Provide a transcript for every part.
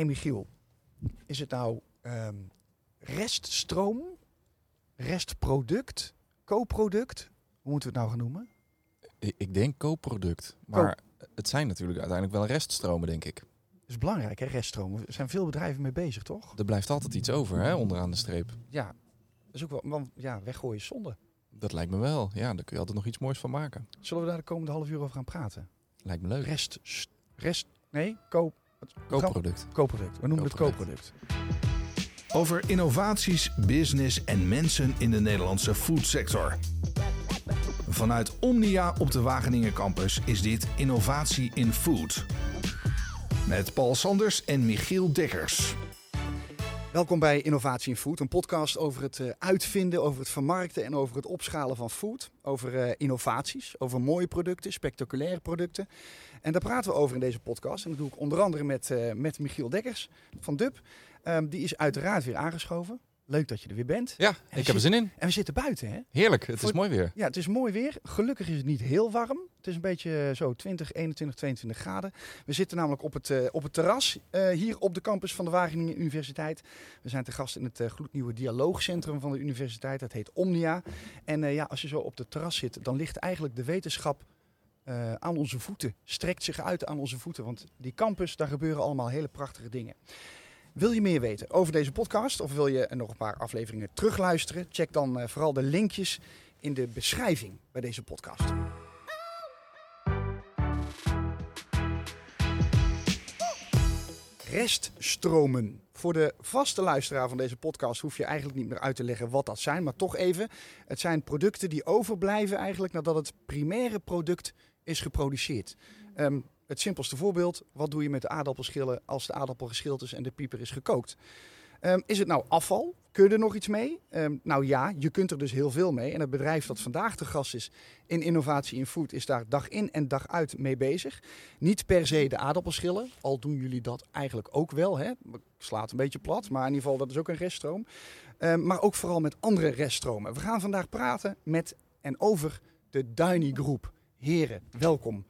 hey Michiel, is het nou ehm, reststroom, restproduct, co-product? Hoe moeten we het nou gaan noemen? Ik, ik denk co-product. Maar het zijn natuurlijk uiteindelijk wel reststromen, denk ik. Dat is belangrijk, hè, reststroom. Er zijn veel bedrijven mee bezig, toch? Er blijft altijd iets over, hè, onderaan de streep. Ja, dat is ook wel, want ja, weggooien is zonde. Dat lijkt me wel. Ja, daar kun je altijd nog iets moois van maken. Zullen we daar de komende half uur over gaan praten? Lijkt me leuk. Rest, rest, nee, co, Co-product. co-product. We noemen het co-product. Over innovaties, business en mensen in de Nederlandse foodsector. Vanuit Omnia op de Wageningen campus is dit Innovatie in Food. Met Paul Sanders en Michiel Dekkers. Welkom bij Innovatie in Food, een podcast over het eh, uitvinden, over het vermarkten en over het opschalen van food. Over eh, innovaties, over mooie producten, spectaculaire producten. En daar praten we over in deze podcast. En dat doe ik onder andere met, eh, met Michiel Dekkers van DUB. Ehm, die is uiteraard weer aangeschoven. Leuk dat je er weer bent. Ja, ik heb er zin in. En we zitten buiten, hè? Heerlijk. Het Voor- is mooi weer. Ja, het is mooi weer. Gelukkig is het niet heel warm. Het is een beetje eh, zo 20, 21, 22 graden. We zitten namelijk op het, eh, op het terras eh, hier op de campus van de Wageningen Universiteit. We zijn te gast in het gloednieuwe dialoogcentrum van de universiteit. Dat heet Omnia. En ja, als je zo op het terras zit, dan ligt eigenlijk de wetenschap aan onze voeten. Strekt zich uit aan onze voeten. Want die campus, daar gebeuren allemaal hele prachtige dingen. Wil je meer weten over deze podcast of wil je nog een paar afleveringen terugluisteren? Check dan eh, vooral de linkjes in de beschrijving bij deze podcast. Reststromen. Voor de vaste luisteraar van deze podcast hoef je eigenlijk niet meer uit te leggen wat dat zijn, maar toch even. Het zijn producten die overblijven eigenlijk nadat het primaire product is geproduceerd. Ehm, het simpelste voorbeeld, wat doe je met de aardappelschillen als de aardappel geschild is en de pieper is gekookt? Ehm, is het nou afval? Kun je er nog iets mee? Ehm, nou ja, je kunt er dus heel veel mee. En het bedrijf dat vandaag de gast is in Innovatie in Food is daar dag in en dag uit mee bezig. Niet per se de aardappelschillen, al doen jullie dat eigenlijk ook wel. Hè? Slaat een beetje plat, maar in ieder geval dat is ook een reststroom. Ehm, maar ook vooral met andere reststromen. We gaan vandaag praten met en over de Duiny Groep. Heren, welkom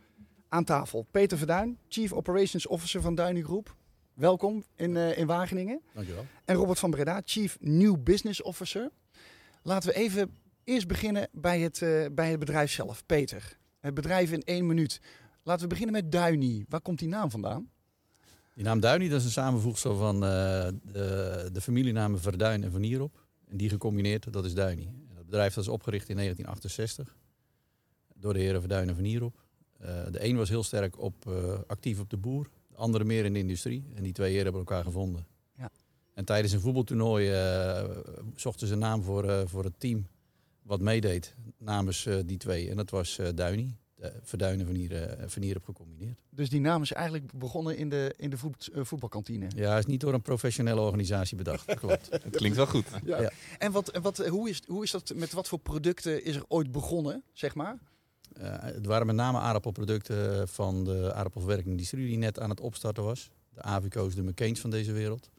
aan tafel. Peter Verduin, Chief Operations Officer van Duiny Groep. Welkom in, eh, in Wageningen. Dankjewel. En Robert van Breda, Chief New Business Officer. Laten we even eerst beginnen bij het, eh, bij het bedrijf zelf. Peter, het bedrijf in één minuut. Laten we beginnen met Duiny. Waar komt die naam vandaan? Die naam Duinie, dat is een samenvoegsel van eh, de, de familienamen Verduin en Van Nierop. En die gecombineerd, dat is Duinie. En dat bedrijf dat is opgericht in 1968 door de heren Verduin en Van Nierop. Eh, de een was heel sterk op, eh, actief op de boer, de andere meer in de industrie. En die twee heren hebben elkaar gevonden. Ja. En tijdens een voetbaltoernooi eh, zochten ze een naam voor, eh, voor het team wat meedeed namens eh, die twee. En dat was eh Duinie. De Verduin en Van eh, Van Nierop gecombineerd. Dus die naam is eigenlijk begonnen in de, in de voet- eh, voetbalkantine. Ja, is niet door een professionele organisatie bedacht. Dat klopt. Het klinkt wel goed. Ja. Ja. En wat, wat, hoe, is, hoe is dat, met wat voor producten is er ooit begonnen, zeg maar? Eh, het waren met name aardappelproducten van de aardappelverwerkingindustrie die net aan het opstarten was. De Avico's, de McCain's van deze wereld.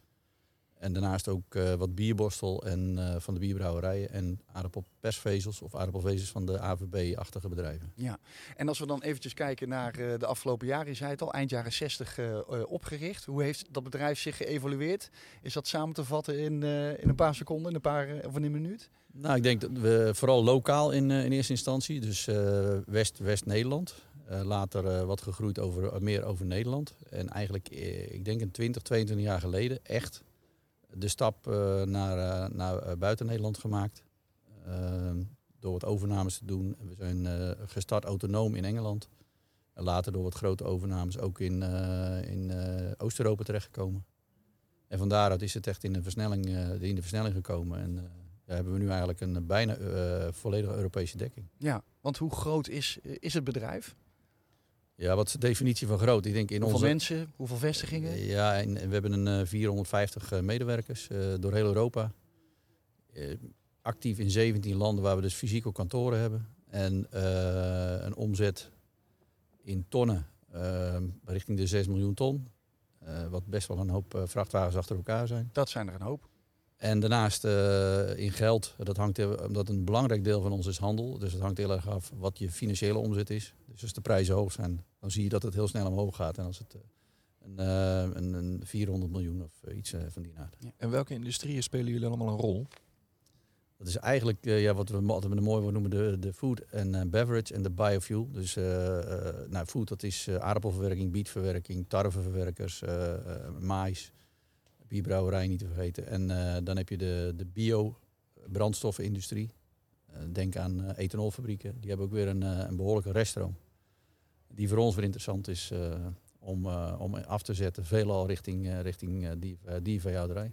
En daarnaast ook eh, wat bierborstel en, eh, van de bierbrouwerijen. En aardappelpersvezels of aardappelvezels van de AVB-achtige bedrijven. Ja, en als we dan eventjes kijken naar eh, de afgelopen jaren, je zei het al, eind jaren 60 eh, eh, opgericht. Hoe heeft dat bedrijf zich geëvolueerd? Is dat samen te vatten in, in een paar seconden, in een paar, of in een minuut? Nou, ik denk dat we vooral lokaal in, in eerste instantie. Dus West- West-Nederland. Eh, later wat gegroeid over, meer over Nederland. En eigenlijk, ik denk een 20, 22 jaar geleden, echt de stap eh, naar, eh, naar eh, buiten Nederland gemaakt. Ehm, door wat overnames te doen. We zijn gestart autonoom in Engeland. En later door wat grote overnames ook in, in Oost-Europa terechtgekomen. En van daaruit is het echt in de versnelling, in de versnelling gekomen. En ja, hebben we nu eigenlijk een bijna volledige Europese dekking. Ja, want hoe groot is, is het bedrijf? Ja, wat is de definitie van groot? Ik denk in Hoeveel onze... mensen, hoeveel vestigingen? Ja, en en we hebben een eh, 450 eh, medewerkers eh, door heel Europa. Eh, actief in 17 landen waar we dus fysiek ook kantoren hebben. En eh, een omzet in tonnen eh, richting de 6 miljoen ton. Eh, wat best wel een hoop eh, vrachtwagens achter elkaar zijn. Dat zijn er een hoop. En daarnaast eh, in geld, dat hangt, omdat een belangrijk deel van ons is handel. Dus het hangt heel erg af wat je financiële omzet is. Dus als de prijzen hoog zijn, dan zie je dat het heel snel omhoog gaat. En als het eh, Een, eh, een, een 400 miljoen of eh, iets van die aard. En welke industrieën spelen jullie allemaal een rol? Dat is eigenlijk ja, wat we altijd met een mooi woord noemen de, de food en beverage en de biofuel. Dus nou, food dat is aardappelverwerking, bietverwerking, tarweverwerkers, maïs, bierbrouwerij niet te vergeten. En dan heb je de, de bio-brandstoffenindustrie. Denk aan ethanolfabrieken. Die hebben ook weer een, een behoorlijke reststroom. Die voor ons weer interessant is eh, om, eh, om af te zetten. Veelal richting, eh, richting eh, die, eh, dierveehouderij.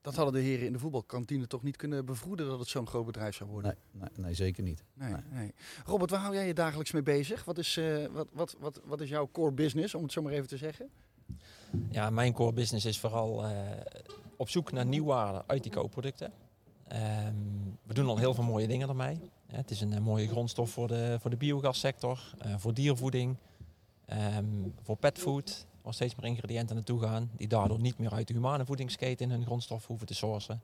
Dat hadden de heren in de voetbalkantine toch niet kunnen bevroeden dat het zo'n groot bedrijf zou worden? Nee, nee, nee, zeker niet. Nee, Nee. nee. Robert, waar hou jij je dagelijks mee bezig? Wat is, eh, wat, wat, wat, wat is jouw core business, om het zo maar even te zeggen? Ja, mijn core business is vooral eh, op zoek naar nieuwwaarde uit die co-producten. Ehm, we doen al heel veel mooie dingen ermee. Het is een eh, mooie grondstof voor de, voor de biogassector, eh, voor diervoeding, ehm, voor petfood, waar steeds meer ingrediënten naartoe gaan, die daardoor niet meer uit de humane voedingsketen in hun grondstof hoeven te sourcen.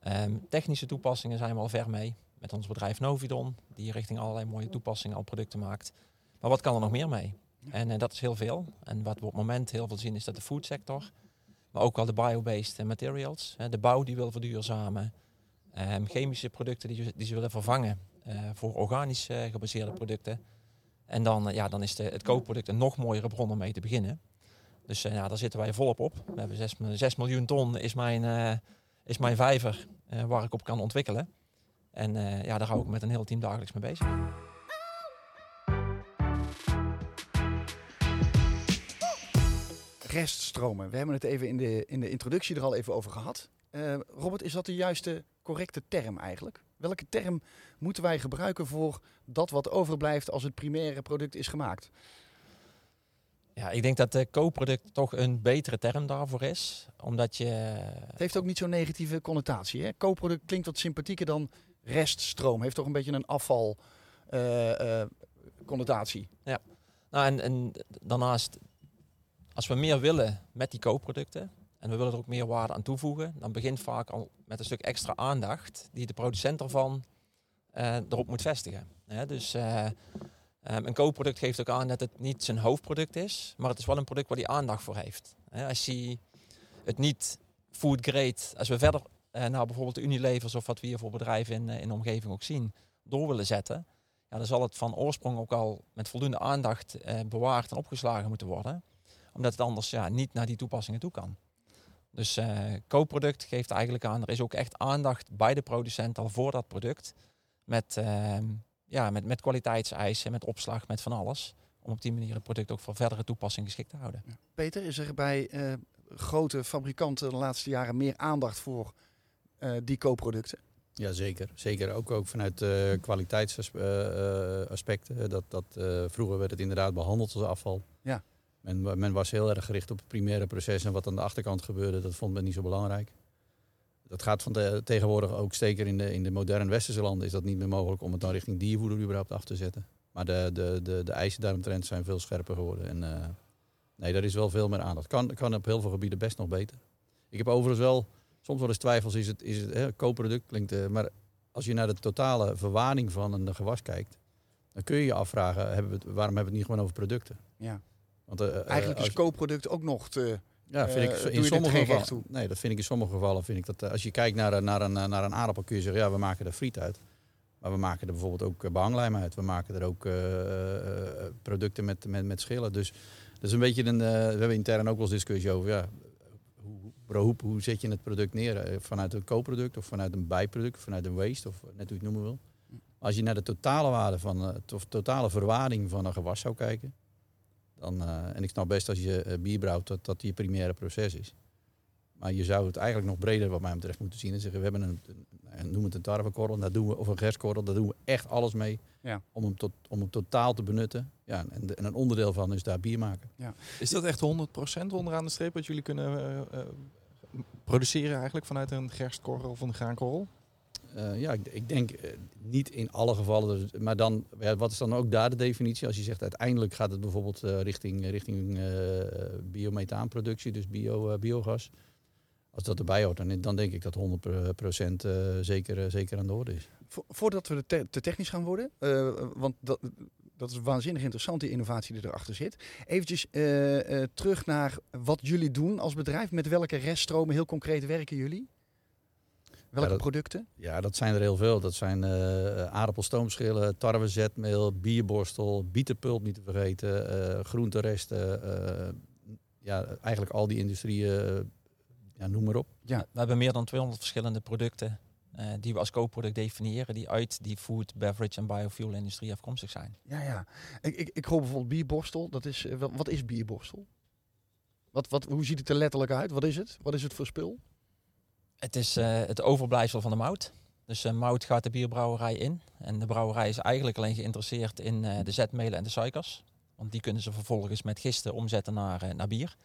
Ehm, technische toepassingen zijn we al ver mee. Met ons bedrijf Novidon, die richting allerlei mooie toepassingen al producten maakt. Maar wat kan er nog meer mee? En eh, dat is heel veel. En wat we op het moment heel veel zien is dat de foodsector, maar ook wel de biobased materials, de bouw die wil verduurzamen, ehm, chemische producten die, die ze willen vervangen eh, voor organisch eh, gebaseerde producten. En dan, eh, ja, dan is de, het koopproduct een nog mooiere bron om mee te beginnen. Dus ja, daar zitten wij volop op. We hebben 6, 6 miljoen ton is mijn, is mijn vijver waar ik op kan ontwikkelen. En ja, daar hou ik met een heel team dagelijks mee bezig. Reststromen. We hebben het even in de, in de introductie er al even over gehad. Eh, Robert, is dat de juiste, correcte term eigenlijk? Welke term moeten wij gebruiken voor dat wat overblijft als het primaire product is gemaakt? Ja, ik denk dat de co-product toch een betere term daarvoor is. Omdat je... Het heeft ook niet zo'n negatieve connotatie. Hè? Co-product klinkt wat sympathieker dan reststroom. Heeft toch een beetje een afval eh, eh, connotatie. Nou, en, en daarnaast, als we meer willen met die co-producten... en we willen er ook meer waarde aan toevoegen... dan begint vaak al met een stuk extra aandacht... die de producent ervan eh, erop moet vestigen. Dus eh, ehm, een co-product geeft ook aan dat het niet zijn hoofdproduct is... maar het is wel een product waar hij aandacht voor heeft. Als hij het niet food grade... als we verder eh, naar bijvoorbeeld de Unilevers... of wat we hier voor bedrijven in, eh, in de omgeving ook zien... door willen zetten... Ja, dan zal het van oorsprong ook al met voldoende aandacht eh, bewaard en opgeslagen moeten worden. Omdat het anders ja, niet naar die toepassingen toe kan. Dus eh co-product geeft eigenlijk aan, er is ook echt aandacht bij de producent al voor dat product. Met, ehm, ja, met, met kwaliteitseisen, met opslag, met van alles. Om op die manier het product ook voor verdere toepassing geschikt te houden. Peter, is er bij eh, grote fabrikanten de laatste jaren meer aandacht voor eh, die co-producten? Ja, zeker. Zeker ook, ook vanuit uh, kwaliteitsaspecten. dat, dat, uh, vroeger werd het inderdaad behandeld als afval. Ja. Men, men, was heel erg gericht op het primaire proces en wat aan de achterkant gebeurde, dat vond men niet zo belangrijk. Dat gaat van de, tegenwoordig ook zeker in de, in de moderne westerse landen is dat niet meer mogelijk om het dan richting diervoeder überhaupt af te zetten. Maar de, de, de, de eisen zijn veel scherper geworden. En uh, nee, daar is wel veel meer aandacht. Kan, kan op heel veel gebieden best nog beter. Ik heb overigens wel soms wel eens twijfels, is het, is het hè, co-product klinkt, uh, maar als je naar de totale verwaring van een gewas kijkt, dan kun je je afvragen, hebben we waarom hebben we het niet gewoon over producten? Ja. Want, uh, Eigenlijk is co-product ook nog te... Ja, vind ik in sommige gevallen. Nee, dat vind ik in sommige gevallen. Vind ik dat als je kijkt naar, naar, een, naar een aardappel, kun je zeggen, ja, we maken er friet uit. Maar we maken er bijvoorbeeld ook behanglijm uit. We maken er ook uh, producten met, met, met schillen. Dus dat is een beetje een. Uh, we hebben intern ook wel eens discussie over. Ja, hoe, hoe, hoe zet je het product neer? Eh, Vanuit een co-product of vanuit een bijproduct, of vanuit een waste, of net hoe je het noemen wil. Als je naar de totale waarde van, of totale verwaring van een gewas zou kijken, dan, uh, en ik snap best als je uh, bier brouwt dat dat je primaire proces is. Maar je zou het eigenlijk nog breder wat mij betreft moeten zien en zeggen, we hebben een, een noem het een tarwekorrel, daar doen we, of een gerstkorrel, daar doen we echt alles mee ja. om, hem tot, om hem totaal te benutten. Ja, en, de, en een onderdeel van is daar bier maken. Ja. Is dat echt 100% onderaan de streep wat jullie kunnen uh, produceren eigenlijk vanuit een gerstkorrel of een graankorrel? Uh, ja, ik, ik denk uh, niet in alle gevallen. Dus, maar dan, ja, wat is dan ook daar de definitie? Als je zegt uiteindelijk gaat het bijvoorbeeld uh, richting, richting biometaanproductie, dus bio, biogas. Als dat erbij hoort, dan, dan denk ik dat 100% zeker, zeker aan de orde is. Vo voordat we te, te technisch gaan worden, want dat, dat is waanzinnig interessant, die innovatie die erachter zit. Eh, eh, terug naar wat jullie doen als bedrijf. Met welke reststromen heel concreet werken jullie? Welke dat- producten? Ja, dat zijn er heel veel. Dat zijn eh aardappelstoomschillen, tarwezetmeel, bierborstel, bietenpulp niet te vergeten, eh groenteresten. eh, ja, eigenlijk al die industrieën, ja, noem maar op. Ja. We hebben meer dan 200 verschillende producten eh, die we als co-product definiëren, die uit die food, beverage en biofuel industrie afkomstig zijn. Ja, ja. Ik, ik, ik hoor bijvoorbeeld bierborstel. Dat is, wat, wat is bierborstel? Wat, wat, hoe ziet het er letterlijk uit? Wat is het? Wat is het voor spul? Het is eh, het overblijfsel van de mout. Dus eh, mout gaat de bierbrouwerij in. En de brouwerij is eigenlijk alleen geïnteresseerd in eh, de zetmelen en de suikers. Want die kunnen ze vervolgens met gisten omzetten naar, naar bier.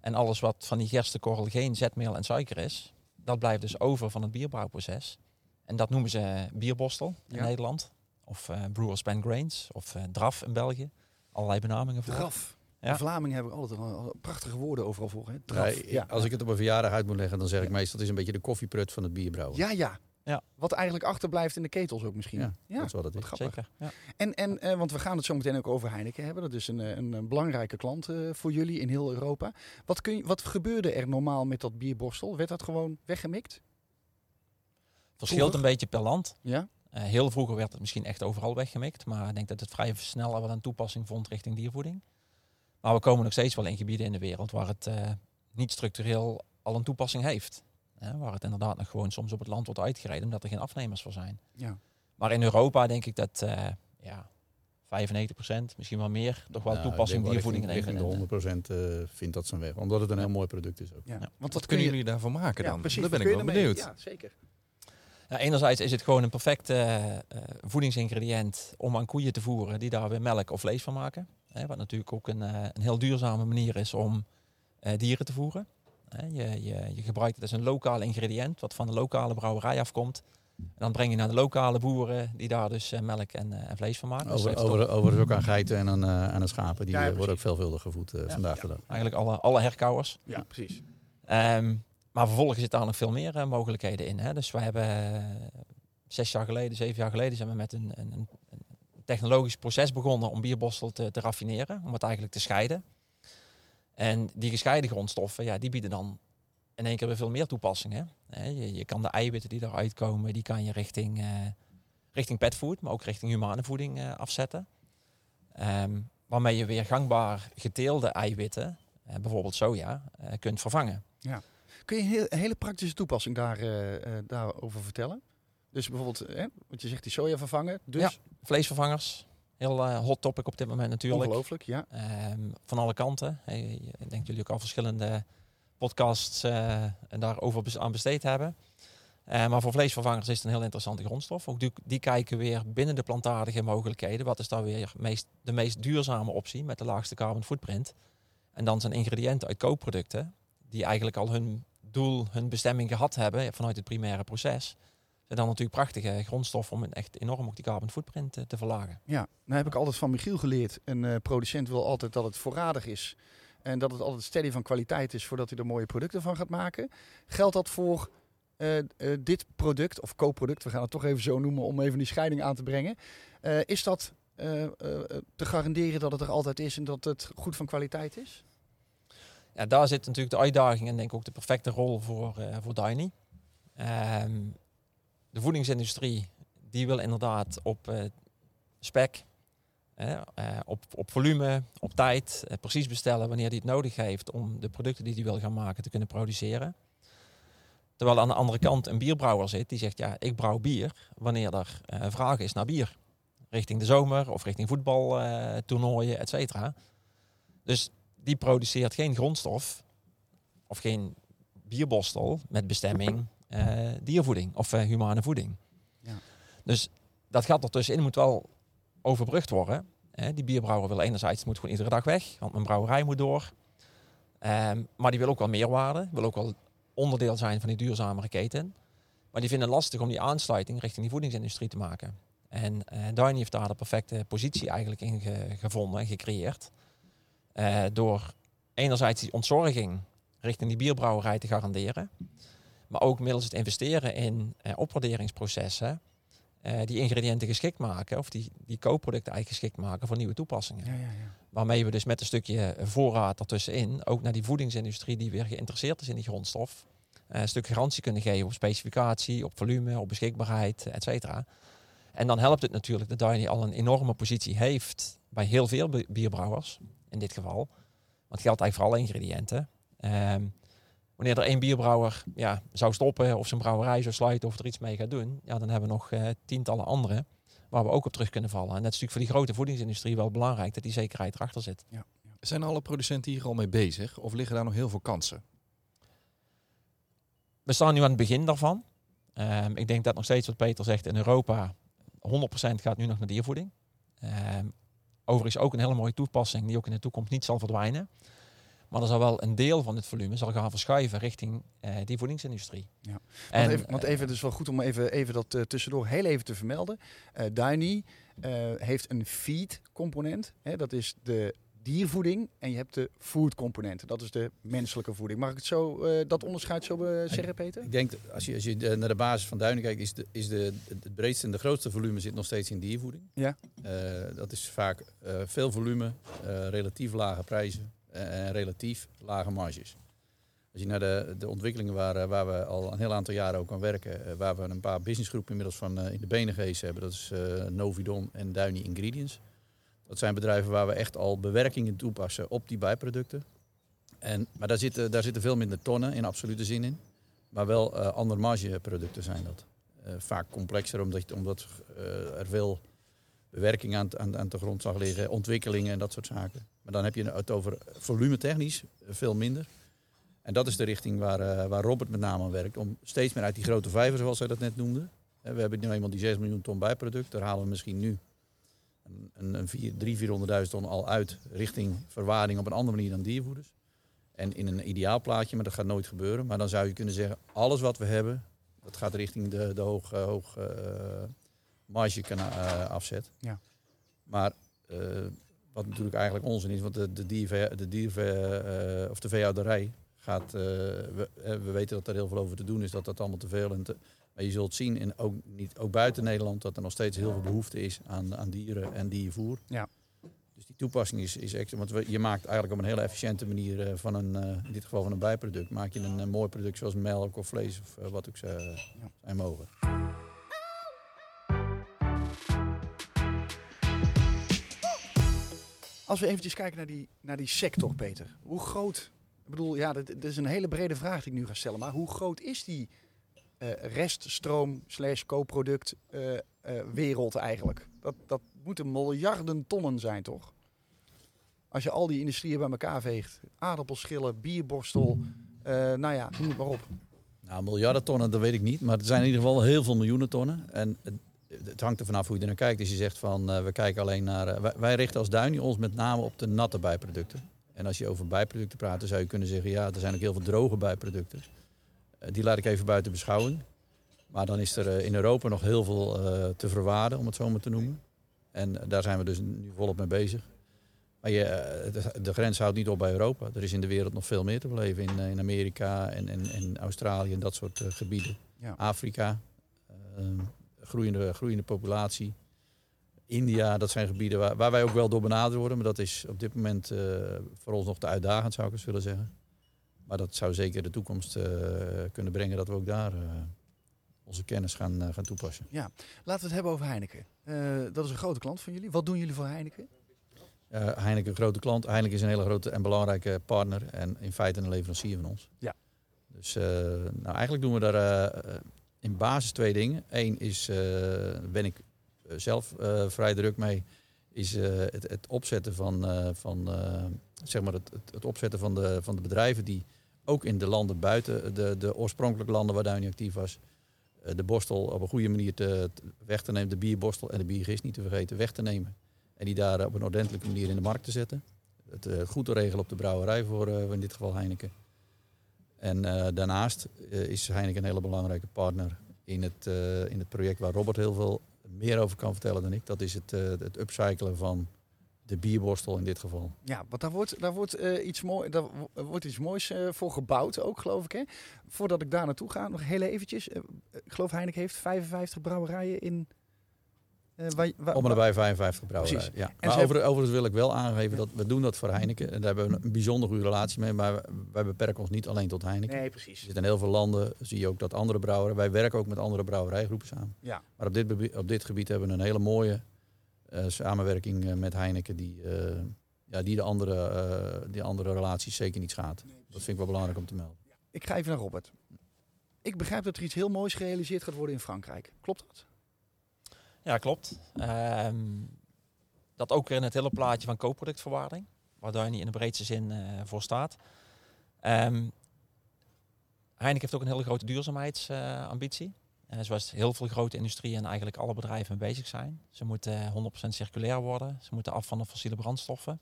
En alles wat van die gerstenkorrel geen zetmeel en suiker is, dat blijft dus over van het bierbrouwproces. En dat noemen ze bierbostel in Ja. Nederland. Of Brewers Ben Grains. Of draf in België. Allerlei benamingen voor. Draf. Ja. De Vlamingen hebben altijd al- prachtige woorden overal voor. Hè? Ja, Draf. Ja, Als ik het op een verjaardag uit moet leggen, dan zeg ik meestal het is een beetje de koffieprut van het bierbrouwen. ja, ja. Ja. Wat eigenlijk achterblijft in de ketels ook misschien. Ja, Ja, dat is wat het wat is. grappig. Zeker. Ja. En, en eh, want we gaan het zo meteen ook over Heineken hebben. Dat is een, eh, een, een belangrijke klant eh, voor jullie in heel Europa. Wat, kun je, wat gebeurde er normaal met dat bierborstel? Werd dat gewoon weggemikt? Verschilt Vroeger? een beetje per land. Ja? Eh, heel vroeger werd het misschien echt overal weggemikt. Maar ik denk dat het vrij snel al wel een toepassing vond richting diervoeding. Maar we komen nog steeds wel in gebieden in de wereld waar het eh, niet structureel al een toepassing heeft. Hè, waar het inderdaad nog gewoon soms op het land wordt uitgereden omdat er geen afnemers voor zijn. Ja. Maar in Europa denk ik dat eh ja, 95%, misschien wel meer, toch wel Nou, toepassing diervoeding in richting de 100% eh, vindt dat zijn weg. Omdat het een heel mooi product is ook. ja. Ja. Want Wat kunnen jullie daarvoor maken Ja, dan? precies. Daar ben ik wel benieuwd. Ja, zeker. Ja, enerzijds is het gewoon een perfect voedingsingrediënt om aan koeien te voeren die daar weer melk of vlees van maken. Hè, wat natuurlijk ook een, eh, een heel duurzame manier is om eh, dieren te voeren. Hè, je, je, je gebruikt het als een lokaal ingrediënt wat van de lokale brouwerij afkomt. En dan breng je naar de lokale boeren die daar dus eh, melk en, eh, en vlees van maken. Dus Over, over, overigens ook aan geiten en aan, eh, aan de schapen. Die Ja, ja, worden ook veelvuldig gevoed Ja. vandaag Ja. de dag. eigenlijk alle, alle herkauwers. Ja, precies. Ehm, maar vervolgens zitten daar nog veel meer mogelijkheden in. Hè? Dus we hebben zes jaar geleden, zeven jaar geleden zijn we met een, een, een een technologisch proces begonnen om bierborstel te, te raffineren, om het eigenlijk te scheiden. En die gescheiden grondstoffen, ja, die bieden dan in één keer weer veel meer toepassingen. Je, je kan de eiwitten die eruit komen, die kan je richting, eh, richting petfood, maar ook richting humane voeding eh, afzetten. Ehm, waarmee je weer gangbaar geteelde eiwitten, eh, bijvoorbeeld soja, kunt vervangen. Kun je een, hele praktische toepassing daar, daarover vertellen? Dus bijvoorbeeld, hè, want je zegt die soja vervangen. Dus Ja. Vleesvervangers, heel eh, hot topic op dit moment natuurlijk. ongelooflijk, ja. Ehm, van alle kanten. Hey, ik denk jullie ook al verschillende podcasts eh, en daarover aan besteed hebben. Eh, maar voor vleesvervangers is het een heel interessante grondstof. Ook die, die kijken weer binnen de plantaardige mogelijkheden. Wat is daar weer meest, de meest duurzame optie met de laagste carbon footprint? En dan zijn ingrediënten uit koopproducten die eigenlijk al hun doel, hun bestemming gehad hebben vanuit het primaire proces. Dan natuurlijk prachtige grondstoffen om een echt enorm ook die carbon footprint eh, te verlagen. Ja, nou heb ik altijd van Michiel geleerd. Een eh, producent wil altijd dat het voorradig is. En dat het altijd steady van kwaliteit is voordat hij er mooie producten van gaat maken. Geldt dat voor eh, dit product, of co-product, we gaan het toch even zo noemen om even die scheiding aan te brengen. Is dat te garanderen dat het er altijd is en dat het goed van kwaliteit is? Ja, daar zit natuurlijk de uitdaging en denk ik ook de perfecte rol voor, voor Dyni. Ehm, de voedingsindustrie die wil inderdaad op eh, spec, eh, op, op volume, op tijd, eh, precies bestellen wanneer hij het nodig heeft om de producten die hij wil gaan maken te kunnen produceren. Terwijl aan de andere kant een bierbrouwer zit die zegt ja, ik brouw bier wanneer er vraag is naar bier. Richting de zomer of richting voetbaltoernooien, et cetera. Dus die produceert geen grondstof of geen bierbostel met bestemming diervoeding of eh, humane voeding. Ja. Dus dat gat ertussenin moet wel overbrugd worden. Die bierbrouwer wil enerzijds moet gewoon iedere dag weg, want mijn brouwerij moet door. Ehm, maar die wil ook wel meerwaarde, wil ook wel onderdeel zijn van die duurzamere keten. Maar die vinden het lastig om die aansluiting richting die voedingsindustrie te maken. En eh Dyni heeft daar de perfecte positie eigenlijk in ge- gevonden en gecreëerd. Eh, door enerzijds die ontzorging richting die bierbrouwerij te garanderen. Maar ook middels het investeren in eh, opwaarderingsprocessen. eh, die ingrediënten geschikt maken, of die, die co-producten eigenlijk geschikt maken voor nieuwe toepassingen. Ja, ja, ja. Waarmee we dus met een stukje voorraad ertussenin ook naar die voedingsindustrie die weer geïnteresseerd is in die grondstof, eh, een stuk garantie kunnen geven op specificatie, op volume, op beschikbaarheid, et cetera. En dan helpt het natuurlijk dat Dairy al een enorme positie heeft bij heel veel bi- bierbrouwers, in dit geval. Want het geldt eigenlijk voor alle ingrediënten. Ehm, wanneer er één bierbrouwer ja, zou stoppen of zijn brouwerij zou sluiten of er iets mee gaat doen, ja, dan hebben we nog eh, tientallen andere waar we ook op terug kunnen vallen. En dat is natuurlijk voor die grote voedingsindustrie wel belangrijk dat die zekerheid erachter zit. Zijn alle producenten hier al mee bezig? Of liggen daar nog heel veel kansen? We staan nu aan het begin daarvan. Ehm, ik denk dat nog steeds wat Peter zegt in Europa 100% gaat nu nog naar diervoeding. Ehm, overigens ook een hele mooie toepassing die ook in de toekomst niet zal verdwijnen. Maar er zal wel een deel van het volume zal gaan verschuiven richting eh, die voedingsindustrie. Ja. En, want, even, want eh, even, het is wel goed om even, even dat eh, tussendoor heel even te vermelden. Eh Daini eh, heeft een feed component. Hè, dat is de diervoeding. En je hebt de food component. Dat is de menselijke voeding. Mag ik het zo, eh, dat onderscheid zo zeggen, Peter? Ik denk, dat als je, als je naar de basis van Duinen kijkt, is, de, is de, het breedste en de grootste volume zit nog steeds in diervoeding. Ja. Eh, dat is vaak eh, veel volume, eh, relatief lage prijzen en relatief lage marges. Als je naar de, de ontwikkelingen waar, eh, waar we al een heel aantal jaren ook aan werken, eh, waar we een paar businessgroepen inmiddels van eh, in de benen gehezen hebben, dat is eh, Novidon en Duini Ingredients. Dat zijn bedrijven waar we echt al bewerkingen toepassen op die bijproducten. En, maar daar zitten, daar zitten veel minder tonnen in absolute zin in. Maar wel eh andere margeproducten zijn dat. Eh, vaak complexer omdat, omdat eh, er veel bewerking aan, aan, aan de grond zag liggen, ontwikkelingen en dat soort zaken. Maar dan heb je het over volumetechnisch eh, veel minder. En dat is de richting waar, eh, waar Robert met name aan werkt. Om steeds meer uit die grote vijver, zoals hij dat net noemde. We hebben nu eenmaal die 6 miljoen ton bijproduct. Daar halen we misschien nu een, een, een 4, 300.000, 400.000 ton al uit richting verwaarding op een andere manier dan diervoeders. En in een ideaal plaatje, maar dat gaat nooit gebeuren. Maar dan zou je kunnen zeggen, alles wat we hebben, dat gaat richting de, de hoog, eh, hoog eh, marge afzet. Ja. Maar wat natuurlijk eigenlijk onzin is, want de, de, dier, de, dier, eh, of de veehouderij gaat, eh, we, eh, we weten dat er heel veel over te doen is, dat dat allemaal te veel en te, maar je zult zien, in, ook, niet, ook buiten Nederland, dat er nog steeds heel veel behoefte is aan, aan dieren en diervoer. Ja. Dus die toepassing is, is extra. Want we- je maakt eigenlijk op een hele efficiënte manier van een, in dit geval van een bijproduct, maak je een, mooi product zoals melk of vlees of wat ook ze zijn mogen. Als we eventjes kijken naar die, naar die sector, Peter. Hoe groot... Ik bedoel, ja, dat, dat is een hele brede vraag die ik nu ga stellen. Maar hoe groot is die eh, reststroom slash co-product eh, eh, wereld eigenlijk? Dat, dat moeten miljarden tonnen zijn, toch? Als je al die industrieën bij elkaar veegt. Aardappelschillen, bierborstel, nou ja, noem het maar op. Nou, miljarden tonnen, dat weet ik niet. Maar het zijn in ieder geval heel veel miljoenen tonnen. En het, hangt er vanaf hoe je er naar kijkt. Dus je zegt van, eh, we kijken alleen naar... eh, wij, richten als Duinie ons met name op de natte bijproducten. En als je over bijproducten praat, dan zou je kunnen zeggen... ja, er zijn ook heel veel droge bijproducten. Eh, die laat ik even buiten beschouwing. Maar dan is er in Europa nog heel veel te verwaarden, om het zo maar te noemen. En daar zijn we dus nu volop mee bezig. Maar je, de, de grens houdt niet op bij Europa. Er is in de wereld nog veel meer te beleven. In, in Amerika en, en, en Australië en dat soort gebieden. Ja. Afrika, eh, groeiende, groeiende populatie. India, dat zijn gebieden waar, waar wij ook wel door benaderd worden. Maar dat is op dit moment eh, voor ons nog te uitdagend, zou ik eens willen zeggen. Maar dat zou zeker de toekomst eh, kunnen brengen dat we ook daar eh, onze kennis gaan, gaan toepassen. Laten we het hebben over Heineken. Dat is een grote klant van jullie. Wat doen jullie voor Heineken? Heineken, een grote klant. Heineken is een hele grote en belangrijke partner. En in feite een leverancier van ons. Ja. Dus nou, eigenlijk doen we daar in basis twee dingen. Eén is, eh, daar ben ik eh, zelf eh, vrij druk mee, is eh, het, het opzetten van, eh, van eh, zeg maar het, het, opzetten van de, van de bedrijven die ook in de landen buiten de, de oorspronkelijke landen waar Duini actief was, eh, de borstel op een goede manier te, weg te nemen, de bierborstel en de biergist niet te vergeten, weg te nemen. En die daar op een ordentelijke manier in de markt te zetten. Het eh, goed te regelen op de brouwerij voor eh, in dit geval Heineken. En eh, daarnaast eh, is Heineken een hele belangrijke partner in het, eh, in het project waar Robert heel veel meer over kan vertellen dan ik. Dat is het, het upcyclen van de bierborstel in dit geval. Ja, want daar wordt, daar wordt, iets, mooi, daar wo- wordt iets moois voor gebouwd ook, geloof ik. Hè? Voordat ik daar naartoe ga, nog heel eventjes. ik geloof Heineken heeft 55 brouwerijen in Eh, waar- Om en nabij 55 brouwerijen. Ja. En Maar over, overigens wil ik wel aangeven dat we doen dat voor Heineken. En daar hebben we een bijzonder goede relatie mee. Maar wij beperken ons niet alleen tot Heineken. Nee, Er precies. zitten in heel veel landen, zie je ook dat andere brouwers. Wij werken ook met andere brouwerijgroepen samen. Ja. Maar op dit, op dit gebied hebben we een hele mooie eh, samenwerking eh, met Heineken. Die, ja, die de andere, die andere relaties zeker niet schaadt. Dat vind ik wel belangrijk om te melden. Ik ga even naar Robert. Ik begrijp dat er iets heel moois gerealiseerd gaat worden in Frankrijk. Klopt dat? Ja, klopt. Ehm, dat ook weer in het hele plaatje van co-productverwaarding, waar niet in de breedste zin eh, voor staat. Ehm, Heineken heeft ook een hele grote duurzaamheidsambitie. Eh, zoals heel veel grote industrieën en eigenlijk alle bedrijven mee bezig zijn. Ze moeten 100% circulair worden. Ze moeten af van de fossiele brandstoffen.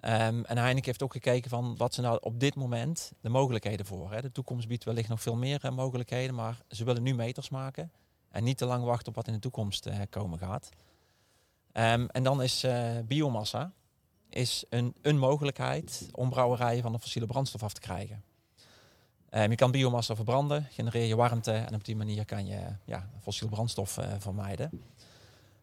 Ehm, en Heineken heeft ook gekeken van wat zijn nou op dit moment de mogelijkheden voor. Hè. De toekomst biedt wellicht nog veel meer eh, mogelijkheden, maar ze willen nu meters maken. En niet te lang wachten op wat in de toekomst eh, komen gaat. Ehm, en dan is eh, biomassa is een, een mogelijkheid om brouwerijen van de fossiele brandstof af te krijgen. Ehm, je kan biomassa verbranden, genereer je warmte en op die manier kan je ja, fossiele brandstof eh, vermijden.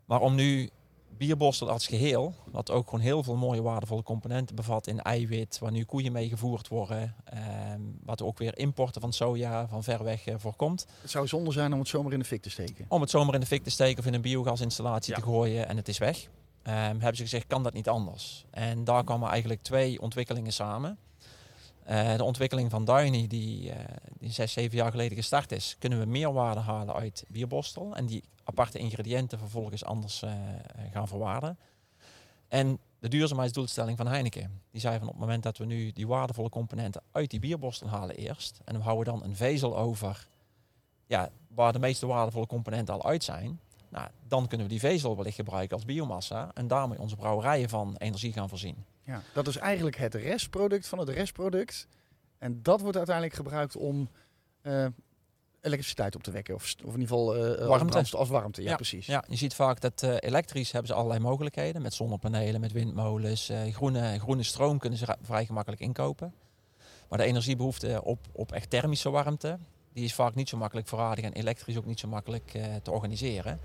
Maar om nu bierborstel als geheel, wat ook gewoon heel veel mooie waardevolle componenten bevat in eiwit, waar nu koeien mee gevoerd worden, ehm, wat ook weer importen van soja van ver weg eh, voorkomt. Het zou zonde zijn om het zomaar in de fik te steken. Om het zomaar in de fik te steken of in een biogasinstallatie Ja. te gooien en het is weg. Ehm, hebben ze gezegd, kan dat niet anders? En daar kwamen eigenlijk twee ontwikkelingen samen. Eh, de ontwikkeling van Downy, die, eh, die zes, zeven jaar geleden gestart is, kunnen we meer waarde halen uit bierborstel. En die aparte ingrediënten vervolgens anders eh, gaan verwaarden. En de duurzaamheidsdoelstelling van Heineken. Die zei van op het moment dat we nu die waardevolle componenten uit die bierborstel halen eerst. En we houden dan een vezel over ja, waar de meeste waardevolle componenten al uit zijn. Nou, dan kunnen we die vezel wellicht gebruiken als biomassa. En daarmee onze brouwerijen van energie gaan voorzien. Ja. Dat is eigenlijk het restproduct van het restproduct. En dat wordt uiteindelijk gebruikt om eh, elektriciteit op te wekken. Of, of in ieder geval eh, als, Warmte. als warmte. Ja, Ja, precies. Ja, je ziet vaak dat eh, elektrisch hebben ze allerlei mogelijkheden. Met zonnepanelen, met windmolens. eh, groene, groene stroom kunnen ze vrij gemakkelijk inkopen. Maar de energiebehoefte op, op echt thermische warmte... die is vaak niet zo makkelijk voorradig en elektrisch ook niet zo makkelijk eh, te organiseren.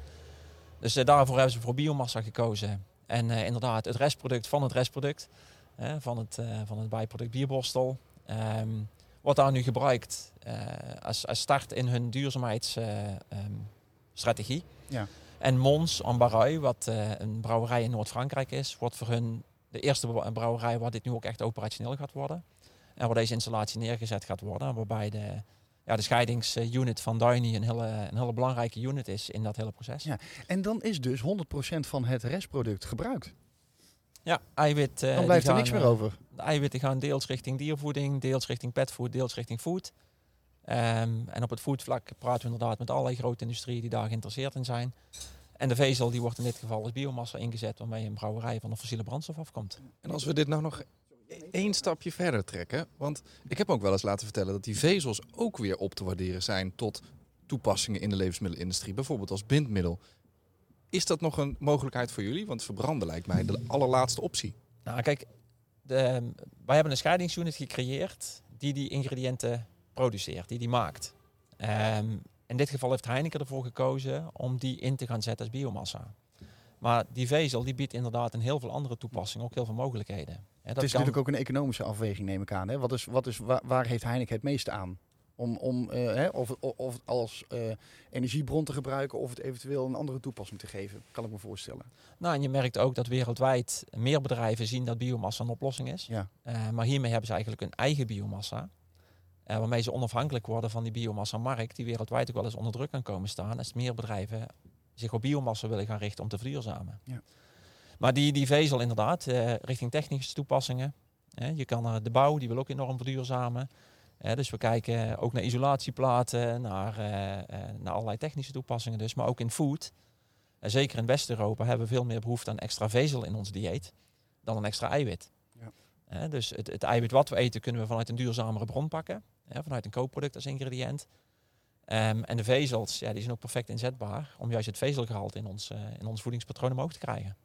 Dus eh, daarvoor hebben ze voor biomassa gekozen. En eh, inderdaad, het restproduct van het restproduct... van, het, eh, van het bijproduct bierborstel... ehm, wordt daar nu gebruikt eh, als, als start in hun duurzaamheidsstrategie. Ja. En Mons en Barreuil, wat een brouwerij in Noord-Frankrijk is, wordt voor hun de eerste br- brouwerij waar dit nu ook echt operationeel gaat worden. En waar deze installatie neergezet gaat worden. Waarbij de, ja, de scheidingsunit van Downy een hele, een hele belangrijke unit is in dat hele proces. Ja. En dan is dus 100% van het restproduct gebruikt. Ja, eiwit. eh, Dan blijft er gaan, niks meer eh, over. De eiwitten gaan deels richting diervoeding, deels richting petfood, deels richting food. Ehm, en op het foodvlak praten we inderdaad met allerlei grote industrieën die daar geïnteresseerd in zijn. En de vezel die wordt in dit geval als biomassa ingezet waarmee een brouwerij van de fossiele brandstof afkomt. En als we dit nou nog één stapje verder trekken. Want ik heb ook wel eens laten vertellen dat die vezels ook weer op te waarderen zijn tot toepassingen in de levensmiddelenindustrie. Bijvoorbeeld als bindmiddel. Is dat nog een mogelijkheid voor jullie? Want verbranden lijkt mij de allerlaatste optie. Nou kijk, de, wij hebben een scheidingsunit gecreëerd die die ingrediënten produceert, die die maakt. Ehm, in dit geval heeft Heineken ervoor gekozen om die in te gaan zetten als biomassa. Maar die vezel die biedt inderdaad in heel veel andere toepassingen ook heel veel mogelijkheden. Dat Het is kan- natuurlijk ook een economische afweging, neem ik aan. Hè? Wat is, wat is, waar, waar heeft Heineken het meeste aan? Om, om eh, hè, of, of, als eh, energiebron te gebruiken of het eventueel een andere toepassing te geven, kan ik me voorstellen. Nou, en je merkt ook dat wereldwijd meer bedrijven zien dat biomassa een oplossing is. Ja. Eh, maar hiermee hebben ze eigenlijk een eigen biomassa. waarmee ze onafhankelijk worden van die biomassa-markt, die wereldwijd ook wel eens onder druk kan komen staan. Als meer bedrijven zich op biomassa willen gaan richten om te verduurzamen. Ja. Maar die, die vezel inderdaad, eh, richting technische toepassingen. Je kan eh, de bouw, die wil ook enorm verduurzamen. Eh, dus we kijken ook naar isolatieplaten, naar, eh, naar allerlei technische toepassingen dus. Maar ook in food. En zeker in West-Europa hebben we veel meer behoefte aan extra vezel in ons dieet dan een extra eiwit. Ja. Dus het, het eiwit wat we eten kunnen we vanuit een duurzamere bron pakken. hè, vanuit een co-product als ingrediënt. Ehm, en de vezels, ja, die zijn ook perfect inzetbaar om juist het vezelgehalte in ons, eh, in ons voedingspatroon omhoog te krijgen.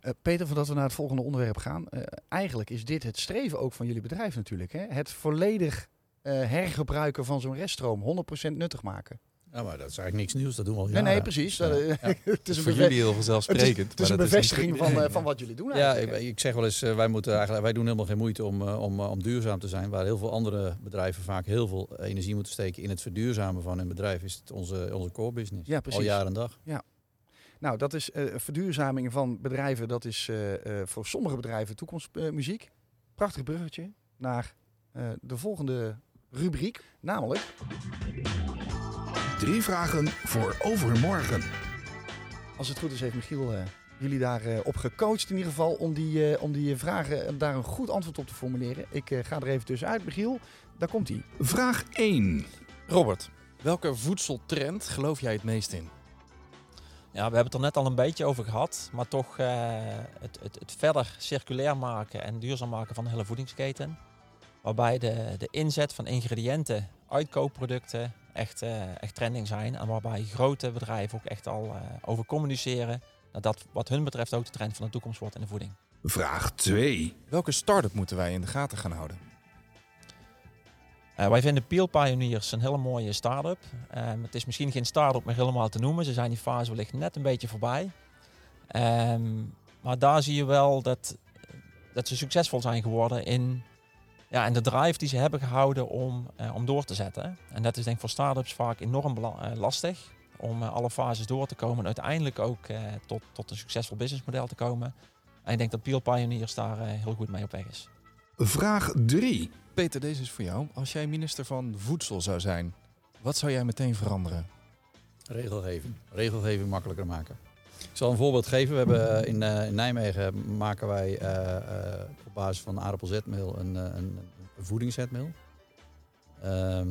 Eh, Peter, voordat we naar het volgende onderwerp gaan. eh, eigenlijk is dit het streven ook van jullie bedrijf natuurlijk. Hè? Het volledig hergebruiken van zo'n reststroom, 100% nuttig maken. Ja, maar dat is eigenlijk niks nieuws. Dat doen we al Nee, jaren. nee, precies. Ja. Eh, Ja. het is een, voor jullie heel het is, vanzelfsprekend. het is een maar dat bevestiging niet van, eh, van wat jullie doen Ja, eigenlijk. ik, ik zeg wel eens, eh, wij, moeten eigenlijk, wij doen helemaal geen moeite om, om, om duurzaam te zijn. Waar heel veel andere bedrijven vaak heel veel energie moeten steken in het verduurzamen van hun bedrijf, is het onze, onze core business. Ja, precies. Al jaar en dag. Nou, dat is eh, verduurzaming van bedrijven. Dat is eh, eh, voor sommige bedrijven toekomstmuziek. Prachtig bruggetje naar eh, de volgende rubriek. Namelijk, Drie vragen voor overmorgen. als het goed is, heeft Michiel eh, jullie daarop op gecoacht in ieder geval. Om die, eh, om die vragen eh, daar een goed antwoord op te formuleren. Ik eh, ga er even tussenuit, Michiel. Daar komt hij. Vraag 1. Robert, welke voedseltrend geloof jij het meest in? Ja, we hebben het er net al een beetje over gehad, maar toch eh, het, het, het verder circulair maken en duurzaam maken van de hele voedingsketen. Waarbij de, de inzet van ingrediënten uit koopproducten echt, eh, echt trending zijn. En waarbij grote bedrijven ook echt al eh, over communiceren. Dat dat wat hun betreft ook de trend van de toekomst wordt in de voeding. Vraag 2. Welke start-up moeten wij in de gaten gaan houden? Eh, wij vinden Peel Pioneers een hele mooie start-up. Ehm, het is misschien geen start-up meer helemaal te noemen. Ze zijn die fase wellicht net een beetje voorbij. Ehm, maar daar zie je wel dat, dat ze succesvol zijn geworden in, ja, in de drive die ze hebben gehouden om, eh, om door te zetten. En dat is denk ik voor start-ups vaak enorm eh, lastig. Om eh, alle fases door te komen en uiteindelijk ook eh, tot, tot een succesvol businessmodel te komen. En ik denk dat Peel Pioneers daar heel goed mee op weg is. Vraag 3. Peter, deze is voor jou. Als jij minister van Voedsel zou zijn, wat zou jij meteen veranderen? Regelgeving. Regelgeving makkelijker maken. Ik zal een voorbeeld geven. We hebben eh, in, eh, in Nijmegen maken wij eh, op basis van aardappelzetmeel een, een, een voedingszetmeel. Ehm,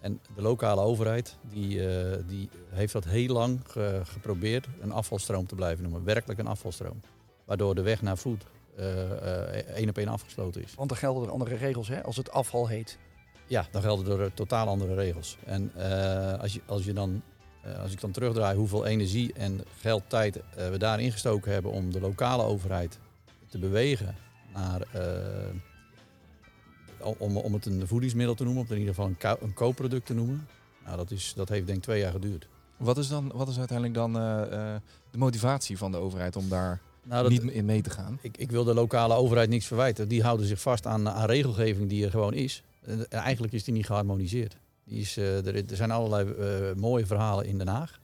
en de lokale overheid die, die heeft dat heel lang ge- geprobeerd een afvalstroom te blijven noemen. Werkelijk een afvalstroom. Waardoor de weg naar food eh, één op één afgesloten is. Want er gelden er andere regels hè, als het afval heet. Ja, dan gelden er totaal andere regels. En als, je, als, je dan, als ik dan terugdraai hoeveel energie en geld, tijd eh, we daarin gestoken hebben om de lokale overheid te bewegen naar, eh, om, om het een voedingsmiddel te noemen, of in ieder geval een, koopproduct te noemen. Nou, dat, is, dat heeft denk ik twee jaar geduurd. Wat is, dan, wat is uiteindelijk dan eh, eh, de motivatie van de overheid om daar Nou, dat, niet in mee te gaan? ik, ik wil de lokale overheid niks verwijten. Die houden zich vast aan, aan regelgeving die er gewoon is. En eigenlijk is die niet geharmoniseerd. Die is, eh, er, zijn allerlei eh, mooie verhalen in Den Haag.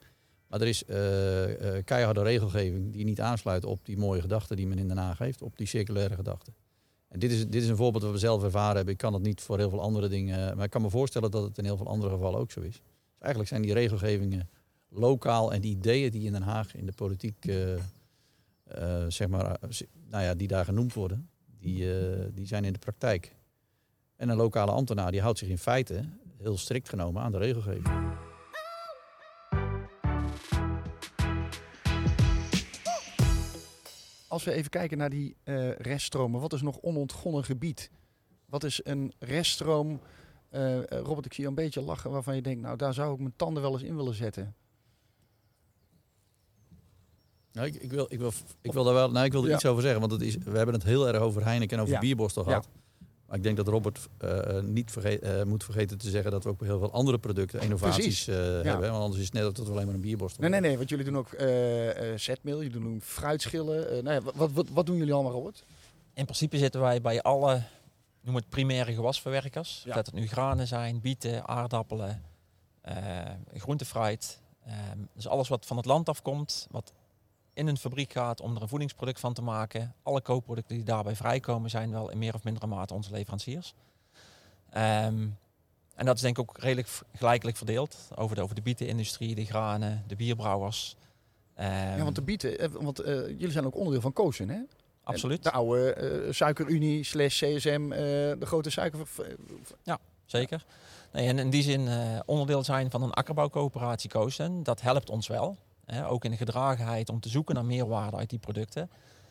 Maar er is eh, keiharde regelgeving die niet aansluit op die mooie gedachten die men in Den Haag heeft. Op die circulaire gedachten. En dit is, dit is een voorbeeld wat we zelf ervaren hebben. Ik kan het niet voor heel veel andere dingen. Maar ik kan me voorstellen dat het in heel veel andere gevallen ook zo is. Dus eigenlijk zijn die regelgevingen lokaal en die ideeën die in Den Haag in de politiek zeg maar, nou ja, die daar genoemd worden, die, die zijn in de praktijk. En een lokale ambtenaar die houdt zich in feite heel strikt genomen aan de regelgeving. Als we even kijken naar die eh, reststromen, wat is nog onontgonnen gebied? Wat is een reststroom? Eh, eh, Robert, ik zie je een beetje lachen waarvan je denkt, nou daar zou ik mijn tanden wel eens in willen zetten. Nou, ik, ik, wil, ik, wil, ik wil daar wel nou, ik wil er Ja. iets over zeggen, want het is, we hebben het heel erg over Heineken en over Ja. bierborstel Ja. Maar ik denk dat Robert eh, eh, niet verge- eh, moet vergeten te zeggen dat we ook heel veel andere producten, innovaties eh, hebben. Want anders is het net dat we alleen maar een bierborstel Nee, nee, nee, want jullie doen ook eh, eh, zetmeel, jullie doen fruitschillen. eh, nou ja, wat, wat, wat doen jullie allemaal, Robert? In principe zitten wij bij alle, noem het primaire gewasverwerkers. Ja. Dat het nu granen zijn, bieten, aardappelen, eh groentefruit. Ehm, dus alles wat van het land afkomt, wat in een fabriek gaat om er een voedingsproduct van te maken. Alle koopproducten die daarbij vrijkomen zijn wel in meer of mindere mate onze leveranciers. Ehm, en dat is denk ik ook redelijk gelijkelijk verdeeld over de, over de bietenindustrie, de granen, de bierbrouwers. Ehm, ja, want de bieten, eh, want eh, jullie zijn ook onderdeel van Kozen, hè? absoluut. De oude eh, suikerunie slash CSM, de grote suiker... Zeker. Nee, en in die zin onderdeel zijn van een akkerbouwcoöperatie Koosten, dat helpt ons wel. Hè, ook in de gedragenheid om te zoeken naar meerwaarde uit die producten.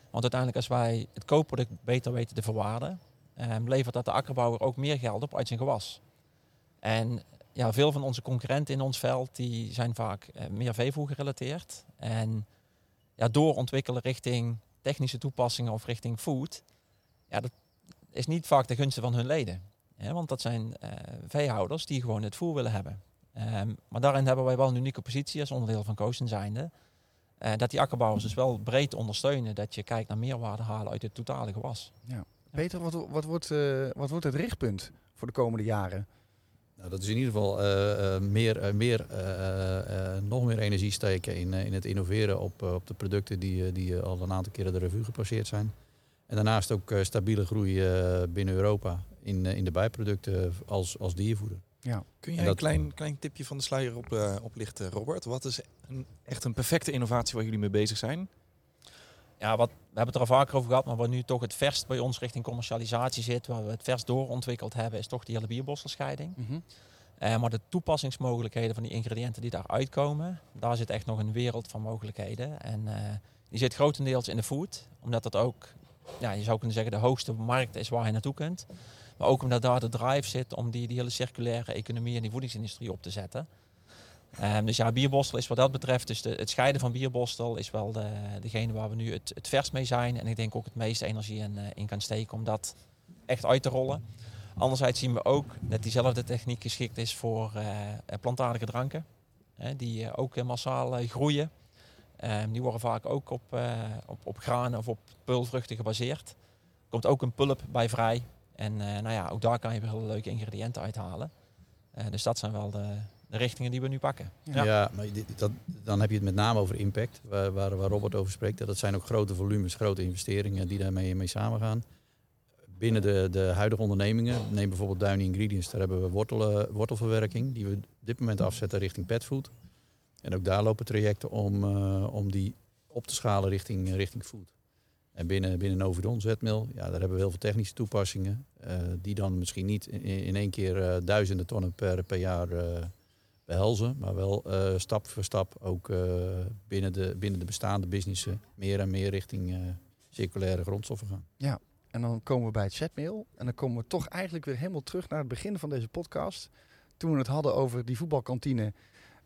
Want uiteindelijk als wij het koopproduct beter weten te verwaarden, eh, levert dat de akkerbouwer ook meer geld op uit zijn gewas. En ja, veel van onze concurrenten in ons veld die zijn vaak eh, meer veevoer gerelateerd. En ja, doorontwikkelen richting technische toepassingen of richting food, ja, dat is niet vaak de gunsten van hun leden. Want dat zijn eh, veehouders die gewoon het voer willen hebben. Ehm, maar daarin hebben wij wel een unieke positie als onderdeel van Coasten zijnde. Eh, dat die akkerbouwers dus wel breed ondersteunen. Dat je kijkt naar meerwaarde halen uit het totale gewas. Peter, wat, wat, wordt, eh, wat wordt het richtpunt voor de komende jaren? Nou, dat is in ieder geval eh, eh, meer, eh, meer, eh, eh, nog meer energie steken in, in het innoveren op, op de producten die, die al een aantal keren de revue gepasseerd zijn. En daarnaast ook eh, stabiele groei eh, binnen Europa in, in de bijproducten als, als diervoeder. Kun jij dat- een klein, klein tipje van de sluier op, eh, oplichten, Robert? Wat is een, echt een perfecte innovatie waar jullie mee bezig zijn? Ja, wat, we hebben het er al vaker over gehad, maar wat nu toch het verst bij ons richting commercialisatie zit, waar we het verst doorontwikkeld hebben, is toch die hele bierborstelscheiding. Eh, maar de toepassingsmogelijkheden van die ingrediënten die daar uitkomen, daar zit echt nog een wereld van mogelijkheden. En eh, die zit grotendeels in de food, omdat dat ook, ja, je zou kunnen zeggen, de hoogste markt is waar je naartoe kunt. Maar ook omdat daar de drive zit om die, die hele circulaire economie en die voedingsindustrie op te zetten. Ehm, dus ja, bierborstel is wat dat betreft, dus de, het scheiden van bierborstel is wel de, degene waar we nu het, het verst mee zijn. En ik denk ook het meeste energie in, eh, in kan steken om dat echt uit te rollen. Anderzijds zien we ook dat diezelfde techniek geschikt is voor eh, plantaardige dranken. Die eh, ook massaal groeien. Ehm, die worden vaak ook op, op, op granen of op peulvruchten gebaseerd. Er komt ook een pulp bij vrij. En eh, nou ja, ook daar kan je hele leuke ingrediënten uithalen. Eh, dus dat zijn wel de, de richtingen die we nu pakken. Ja, maar dit, dat, dan heb je het met name over impact, waar, waar, waar Robert over spreekt. Dat zijn ook grote volumes, grote investeringen die daarmee mee samengaan. Binnen de, de huidige ondernemingen, neem bijvoorbeeld Duiny Ingredients, daar hebben we wortelen, wortelverwerking, die we op dit moment afzetten richting petfood. En ook daar lopen trajecten om, eh, om die op te schalen richting, richting food. En binnen, binnen Novidon, Zetmil, ja, daar hebben we heel veel technische toepassingen, eh, die dan misschien niet in, één keer eh, duizenden tonnen per, per jaar eh, behelzen, maar wel stap voor stap ook binnen, de, binnen de bestaande businessen meer en meer richting circulaire grondstoffen gaan. En dan komen we bij het zetmeel. En dan komen we toch eigenlijk weer helemaal terug naar het begin van deze podcast. Toen we het hadden over die voetbalkantine.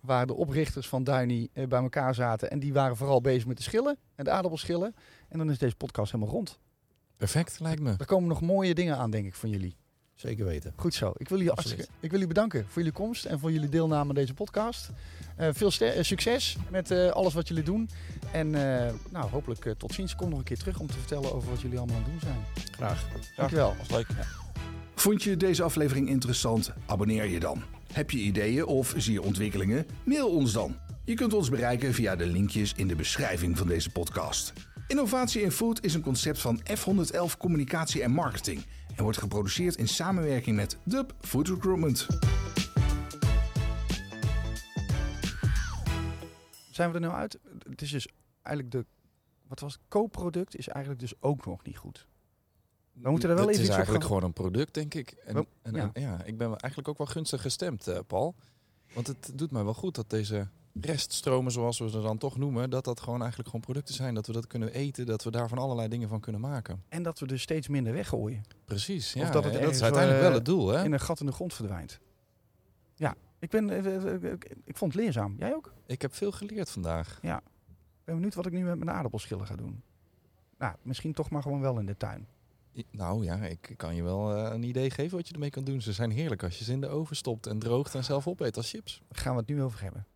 Waar de oprichters van Duiny eh, bij elkaar zaten. En die waren vooral bezig met de schillen en de aardappelschillen. En dan is deze podcast helemaal rond. Perfect, lijkt me. Er komen nog mooie dingen aan, denk ik, van jullie. Zeker weten. Goed zo. Ik wil jullie, ik wil jullie bedanken voor jullie komst en voor jullie deelname aan deze podcast. Eh, veel eh, succes met eh, alles wat jullie doen. En eh, nou, hopelijk tot ziens. Kom nog een keer terug om te vertellen over wat jullie allemaal aan het doen zijn. Graag. Dankjewel. Was leuk. Vond je deze aflevering interessant? Abonneer je dan. Heb je ideeën of zie je ontwikkelingen? Mail ons dan. Je kunt ons bereiken via de linkjes in de beschrijving van deze podcast. Innovatie in Food is een concept van F111 Communicatie en Marketing en wordt geproduceerd in samenwerking met Dub Food Recruitment. Zijn we er nou uit? Het is dus eigenlijk de. Wat was het? Co-product is eigenlijk dus ook nog niet goed. We moeten er wel het even is iets op eigenlijk gewoon een product, denk ik. En, en, ja. en ja, ik ben eigenlijk ook wel gunstig gestemd, eh, Paul. Want het doet mij wel goed dat deze reststromen, zoals we ze dan toch noemen, dat dat gewoon eigenlijk gewoon producten zijn. Dat we dat kunnen eten, dat we daar van allerlei dingen van kunnen maken. En dat we dus steeds minder weggooien. Precies, ja. Of dat het dat is uiteindelijk wel, wel het doel, hè? In een gat in de grond verdwijnt. Ja, ik, ben, eh, eh, eh, ik, vond het leerzaam. Jij ook? Ik heb veel geleerd vandaag. Ik ben benieuwd wat ik nu met mijn aardappelschillen ga doen. Nou, misschien toch maar gewoon wel in de tuin. Nou ja, ik kan je wel eh, een idee geven wat je ermee kan doen. Ze zijn heerlijk als je ze in de oven stopt en droogt en zelf opeet als chips. Gaan we het nu over hebben.